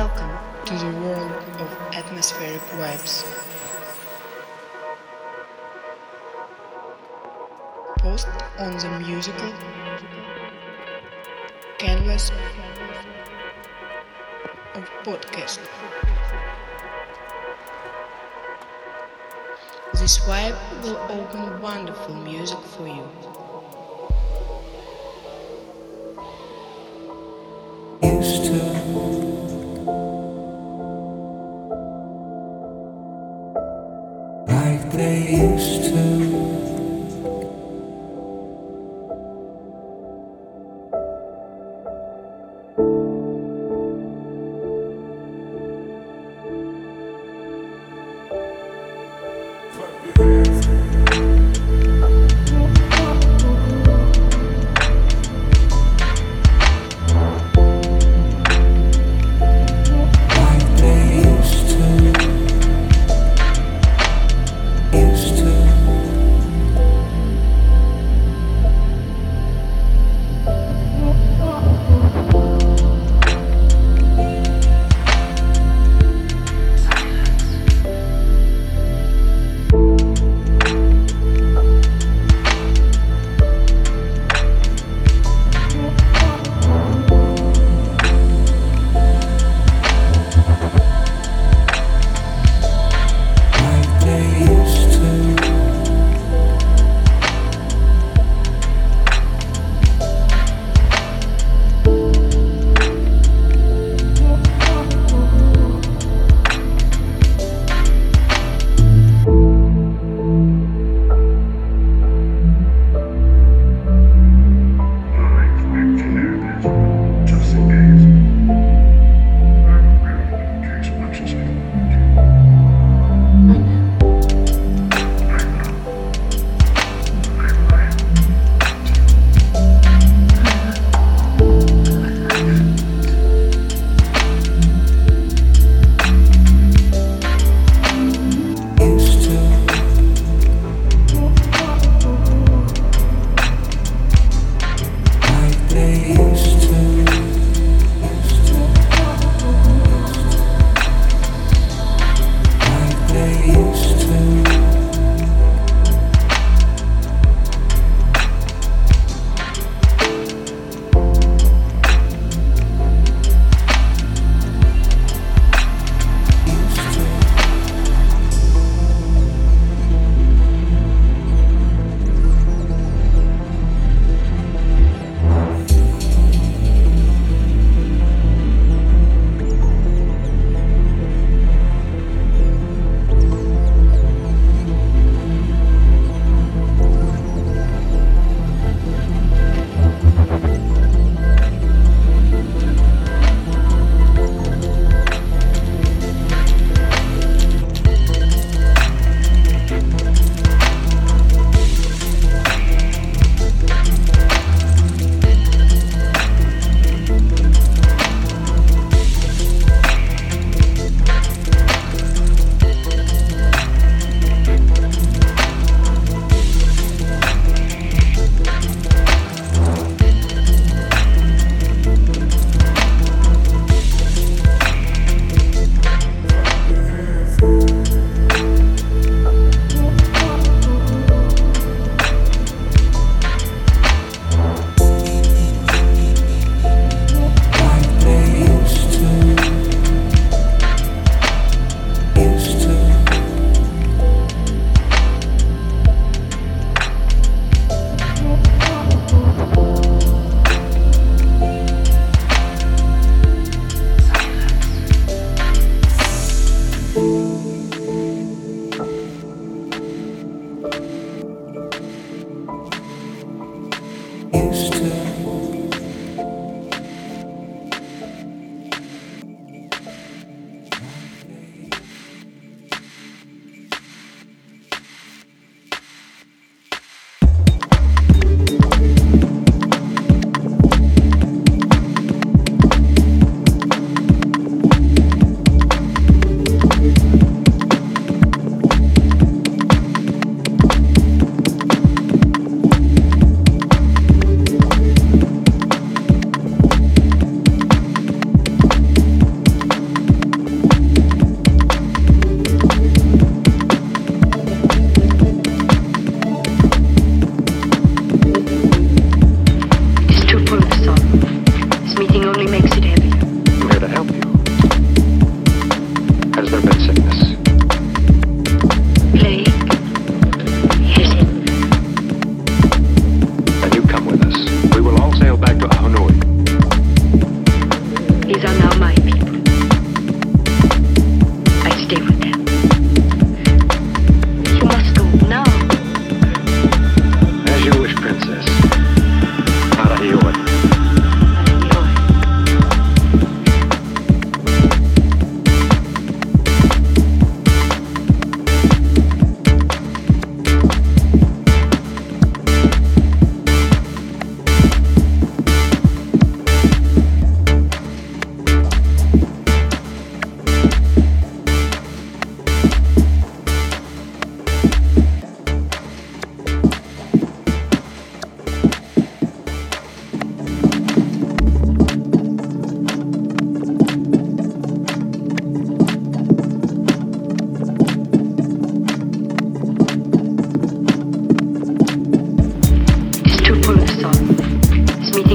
Welcome to the world of atmospheric vibes. Post on the musical canvas of podcast. This vibe will open wonderful music for you.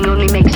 only makes